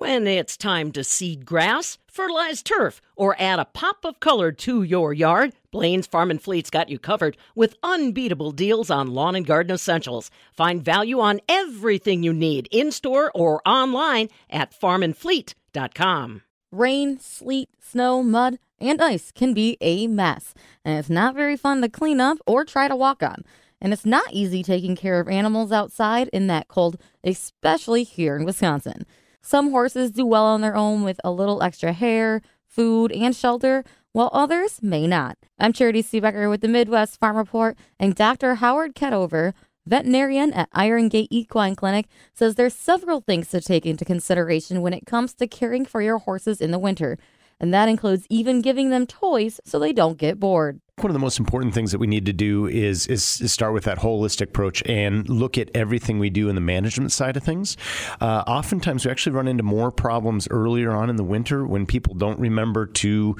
When it's time to seed grass, fertilize turf, or add a pop of color to your yard, Blain's Farm and Fleet's got you covered with unbeatable deals on lawn and garden essentials. Find value on everything you need in store or online at farmandfleet.com. Rain, sleet, snow, mud, and ice can be a mess, and it's not very fun to clean up or try to walk on. And it's not easy taking care of animals outside in that cold, especially here in Wisconsin. Some horses do well on their own with a little extra hair, food, and shelter, while others may not. I'm Charity Seebecker with the Midwest Farm Report, and Dr. Howard Ketover, veterinarian at Irongate Equine Clinic, says there's several things to take into consideration when it comes to caring for your horses in the winter. And that includes even giving them toys so they don't get bored one of the most important things that we need to do is, is, is start with that holistic approach and look at everything we do in the management side of things. Uh, oftentimes, we actually run into more problems earlier on in the winter when people don't remember to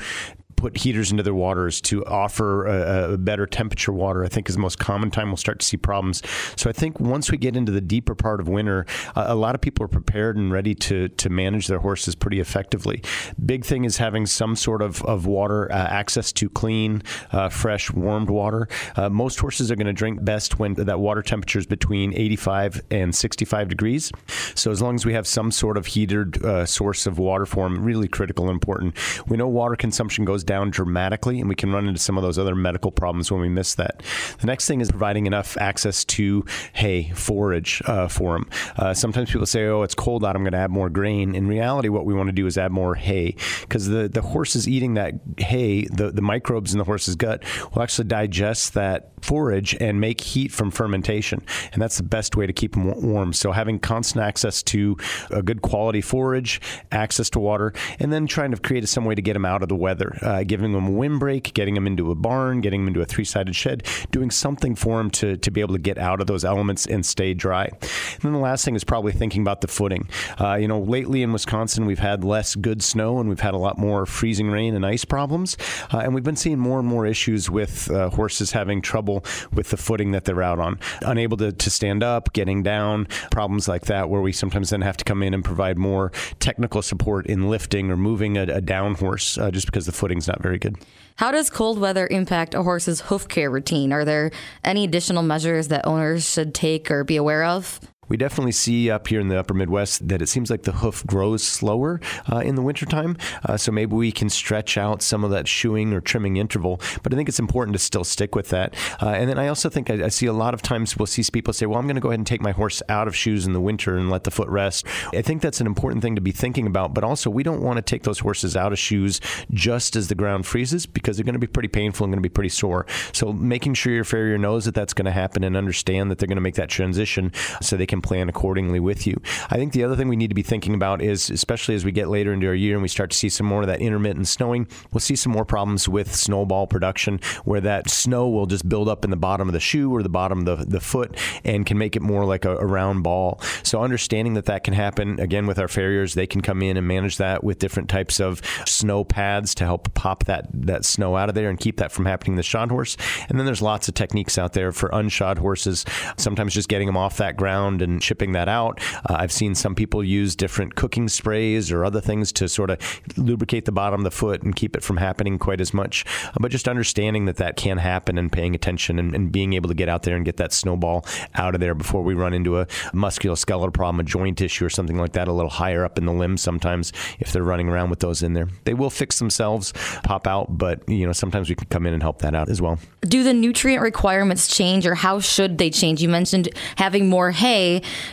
put heaters into their waters to offer a, a, better temperature water, I think is the most common time we'll start to see problems. So I think once we get into the deeper part of winter, a lot of people are prepared and ready to to manage their horses pretty effectively. Big thing is having some sort of, of water uh, access to clean, uh, fresh, warmed water. Uh, most horses are going to drink best when that water temperature is between 85 and 65 degrees. So as long as we have some sort of heated uh, source of water for them, really critical and important. We know water consumption goes down dramatically, and we can run into some of those other medical problems when we miss that. The next thing is providing enough access to hay, forage uh, for them. Uh, sometimes people say, "Oh, it's cold out. I'm going to add more grain." In reality, what we want to do is add more hay because the the horse is eating that hay. The the microbes in the horse's gut will actually digest that forage and make heat from fermentation, and that's the best way to keep them warm. So having constant access to a good quality forage, access to water, and then trying to create some way to get them out of the weather. Uh, uh, giving them a windbreak, getting them into a barn, getting them into a three sided shed, doing something for them to, to be able to get out of those elements and stay dry. And then the last thing is probably thinking about the footing. Uh, you know, lately in Wisconsin, we've had less good snow and we've had a lot more freezing rain and ice problems. Uh, and we've been seeing more and more issues with uh, horses having trouble with the footing that they're out on, unable to, to stand up, getting down, problems like that, where we sometimes then have to come in and provide more technical support in lifting or moving a, a down horse uh, just because the footing's not very good. How does cold weather impact a horse's hoof care routine? Are there any additional measures that owners should take or be aware of? We definitely see up here in the upper Midwest that it seems like the hoof grows slower uh, in the wintertime. Uh, so maybe we can stretch out some of that shoeing or trimming interval. But I think it's important to still stick with that. Uh, and then I also think I, I, see a lot of times we'll see people say, well, I'm going to go ahead and take my horse out of shoes in the winter and let the foot rest. I think that's an important thing to be thinking about. But also, we don't want to take those horses out of shoes just as the ground freezes because they're going to be pretty painful and going to be pretty sore. So making sure your farrier knows that that's going to happen and understand that they're going to make that transition so they can plan accordingly with you. I think the other thing we need to be thinking about is, especially as we get later into our year and we start to see some more of that intermittent snowing, we'll see some more problems with snowball production where that snow will just build up in the bottom of the shoe or the bottom of the, the foot and can make it more like a, a round ball. So understanding that that can happen, again, with our farriers, they can come in and manage that with different types of snow pads to help pop that, that snow out of there and keep that from happening the shod horse. And then there's lots of techniques out there for unshod horses, sometimes just getting them off that ground and and shipping that out. Uh, I've seen some people use different cooking sprays or other things to sort of lubricate the bottom of the foot and keep it from happening quite as much. Uh, but just understanding that that can happen and paying attention and, and, being able to get out there and get that snowball out of there before we run into a musculoskeletal problem, a joint issue, or something like that, a little higher up in the limb sometimes if they're running around with those in there. They will fix themselves, pop out, but you know sometimes we can come in and help that out as well. Do the nutrient requirements change or how should they change? You mentioned having more hay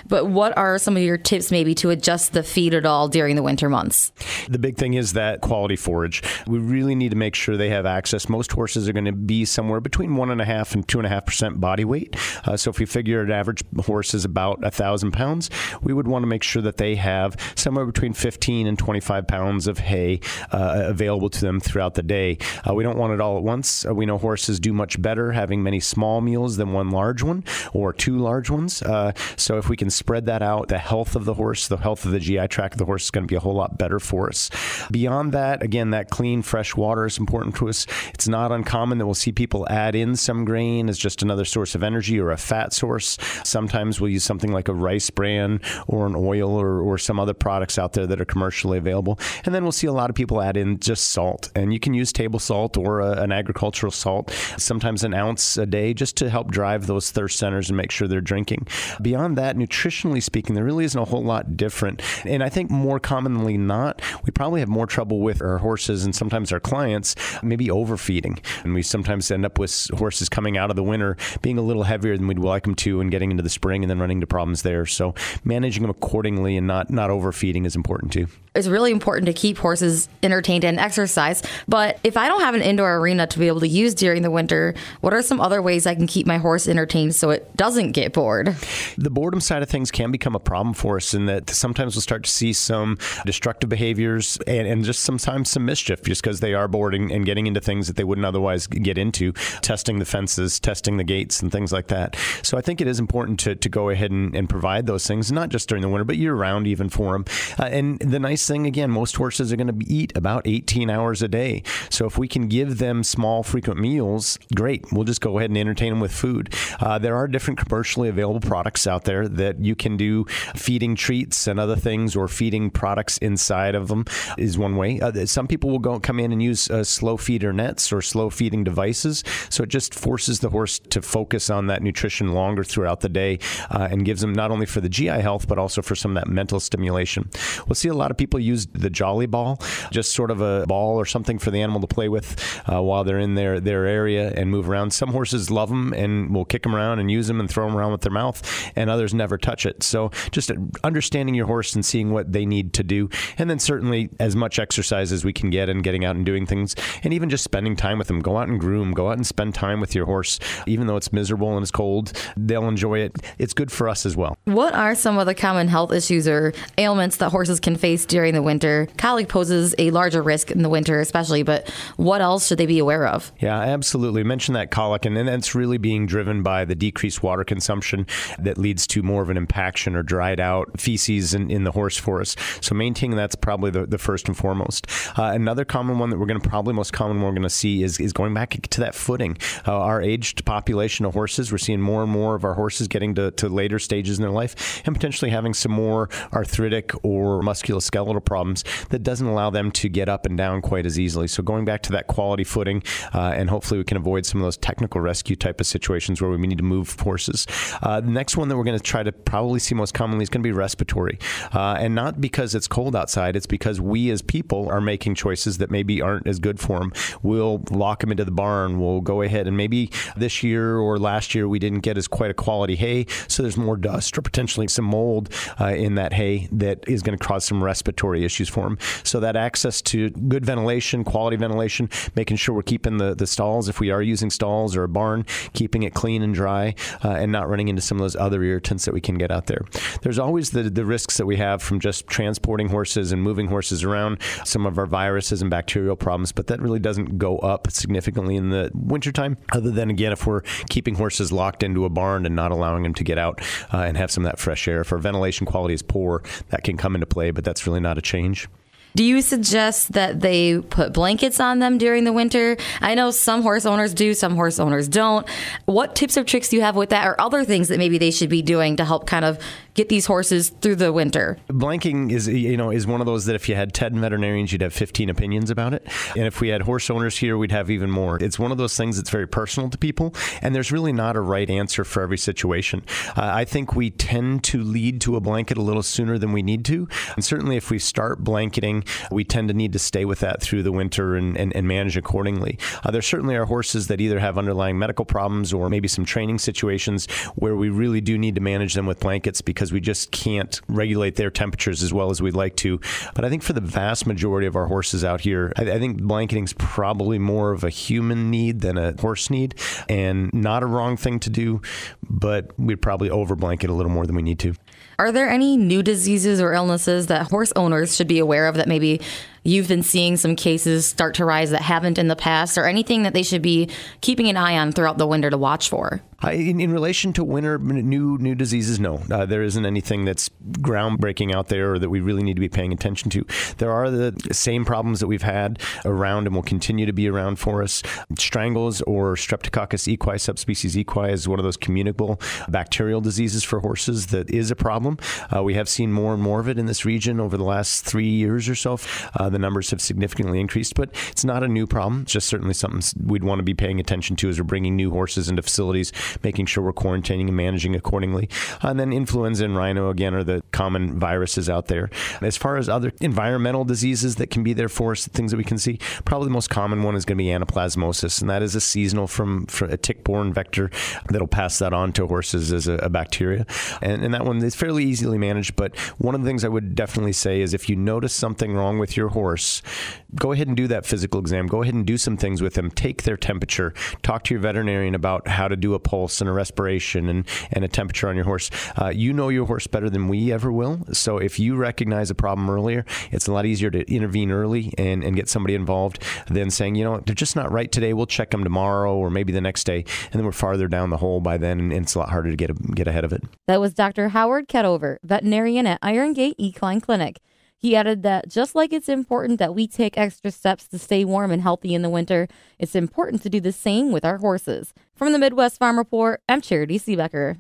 but what are some of your tips maybe to adjust the feed at all during the winter months? The big thing is that quality forage. We really need to make sure they have access. Most horses are going to be somewhere between one and a half and two and a half percent body weight. Uh, so if we figure an average horse is about a thousand pounds, we would want to make sure that they have somewhere between 15 and 25 pounds of hay uh, available to them throughout the day. Uh, we don't want it all at once. Uh, we know horses do much better having many small meals than one large one or two large ones. Uh, so So if we can spread that out, the health of the horse, the health of the GI tract of the horse is going to be a whole lot better for us. Beyond that, again, that clean, fresh water is important to us. It's not uncommon that we'll see people add in some grain as just another source of energy or a fat source. Sometimes we'll use something like a rice bran or an oil or, or some other products out there that are commercially available. And then we'll see a lot of people add in just salt. And you can use table salt or a, an agricultural salt, sometimes an ounce a day, just to help drive those thirst centers and make sure they're drinking. Beyond that, nutritionally speaking, there really isn't a whole lot different. And I think more commonly not, we probably have more trouble with our horses and sometimes our clients maybe overfeeding. And we sometimes end up with horses coming out of the winter being a little heavier than we'd like them to and getting into the spring and then running into problems there. So managing them accordingly and not, not overfeeding is important too. It's really important to keep horses entertained and exercise. But if I don't have an indoor arena to be able to use during the winter, what are some other ways I can keep my horse entertained so it doesn't get bored? The boredom side of things can become a problem for us in that sometimes we'll start to see some destructive behaviors and, and just sometimes some mischief just because they are bored and, and getting into things that they wouldn't otherwise get into, testing the fences, testing the gates, and things like that. So I think it is important to, to go ahead and, and provide those things, not just during the winter, but year round even for them. Uh, and the nice thing, again, most horses are going to eat about 18 hours a day. So if we can give them small, frequent meals, great. We'll just go ahead and entertain them with food. Uh, there are different commercially available products out there that you can do feeding treats and other things or feeding products inside of them is one way. Uh, some people will go come in and use uh, slow feeder nets or slow feeding devices. So it just forces the horse to focus on that nutrition longer throughout the day uh, and gives them not only for the GI health, but also for some of that mental stimulation. We'll see a lot of people use the jolly ball, just sort of a ball or something for the animal to play with uh, while they're in their, their area and move around. Some horses love them and will kick them around and use them and throw them around with their mouth, and others never touch it. So just understanding your horse and seeing what they need to do. And then certainly as much exercise as we can get and getting out and doing things, and even just spending time with them. Go out and groom, go out and spend time with your horse. Even though it's miserable and it's cold, they'll enjoy it. It's good for us as well. What are some of the common health issues or ailments that horses can face during the winter? Colic poses a larger risk in the winter, especially, but what else should they be aware of? Yeah, absolutely. Mention that colic, and then that's really being driven by the decreased water consumption that leads to more of an impaction or dried out feces in, in the horse for us. So maintaining that's probably the, the first and foremost. Uh, another common one that we're going to probably most common one we're going to see is, is going back to that footing. Uh, our aged population of horses, we're seeing more and more of our horses getting to, to later stages in their life and potentially having some more arthritic or musculoskeletal problems that doesn't allow them to get up and down quite as easily. So going back to that quality footing, uh, and hopefully we can avoid some of those technical rescue type of situations where we need to move horses. Uh, the next one that we're going to try to probably see most commonly is going to be respiratory, uh, and not because it's cold outside. It's because we as people are making choices that maybe aren't as good for them. We'll lock them into the barn. We'll go ahead and maybe this year or last year we didn't get as quite a quality hay, so there's more dust or potentially some mold uh, in that hay that is going to cause some respiratory issues for them. So that access to good ventilation, quality ventilation, making sure we're keeping the, the stalls if we are using stalls or a barn, keeping it clean and dry, uh, and not running into some of those other irritants that we can get out there. There's always the, the risks that we have from just transporting horses and moving horses around, some of our viruses and bacterial problems, but that really doesn't go up significantly in the wintertime, other than, again, if we're keeping horses locked into a barn and not allowing them to get out uh, and have some of that fresh air. If our ventilation quality is poor, that can come into play, but that's really not a change. Do you suggest that they put blankets on them during the winter? I know some horse owners do, some horse owners don't. What tips or tricks do you have with that, or other things that maybe they should be doing to help kind of get these horses through the winter? Blanking is you know is one of those that if you had 10 veterinarians you'd have 15 opinions about it. And if we had horse owners here we'd have even more. It's one of those things that's very personal to people and there's really not a right answer for every situation. Uh, I think we tend to lead to a blanket a little sooner than we need to. And certainly if we start blanketing, we tend to need to stay with that through the winter and, and, and manage accordingly. Uh, there certainly are horses that either have underlying medical problems or maybe some training situations where we really do need to manage them with blankets because because we just can't regulate their temperatures as well as we'd like to. But I think for the vast majority of our horses out here, I, I think blanketing is probably more of a human need than a horse need, and not a wrong thing to do, but we'd probably over blanket a little more than we need to. Are there any new diseases or illnesses that horse owners should be aware of that maybe you've been seeing some cases start to rise that haven't in the past, or anything that they should be keeping an eye on throughout the winter to watch for? In, in, relation to winter new new diseases, no, uh, there isn't anything that's groundbreaking out there or that we really need to be paying attention to. There are the same problems that we've had around and will continue to be around for us. Strangles or Streptococcus equi subspecies equi is one of those communicable bacterial diseases for horses that is a problem. Uh, we have seen more and more of it in this region over the last three years or so. Uh, the numbers have significantly increased, but it's not a new problem. It's just certainly something we'd want to be paying attention to as we're bringing new horses into facilities making sure we're quarantining and managing accordingly. Uh, and then influenza and rhino, again, are the common viruses out there. As far as other environmental diseases that can be there for us, things that we can see, probably the most common one is going to be anaplasmosis, and that is a seasonal from, from a tick-borne vector that'll pass that on to horses as a, a bacteria. And, and that one is fairly easily managed, but one of the things I would definitely say is if you notice something wrong with your horse, go ahead and do that physical exam. Go ahead and do some things with them. Take their temperature. Talk to your veterinarian about how to do a pulse and a respiration and, and a temperature on your horse. Uh, you know your horse better than we ever will. So if you recognize a problem earlier, it's a lot easier to intervene early and, and get somebody involved than saying, you know, they're just not right today. We'll check them tomorrow or maybe the next day. And then we're farther down the hole by then and it's a lot harder to get, a, get ahead of it. That was Dr. Howard Ketover, veterinarian at Irongate Equine Clinic. He added that just like it's important that we take extra steps to stay warm and healthy in the winter, it's important to do the same with our horses. From the Midwest Farm Report, I'm Charity Seebecker.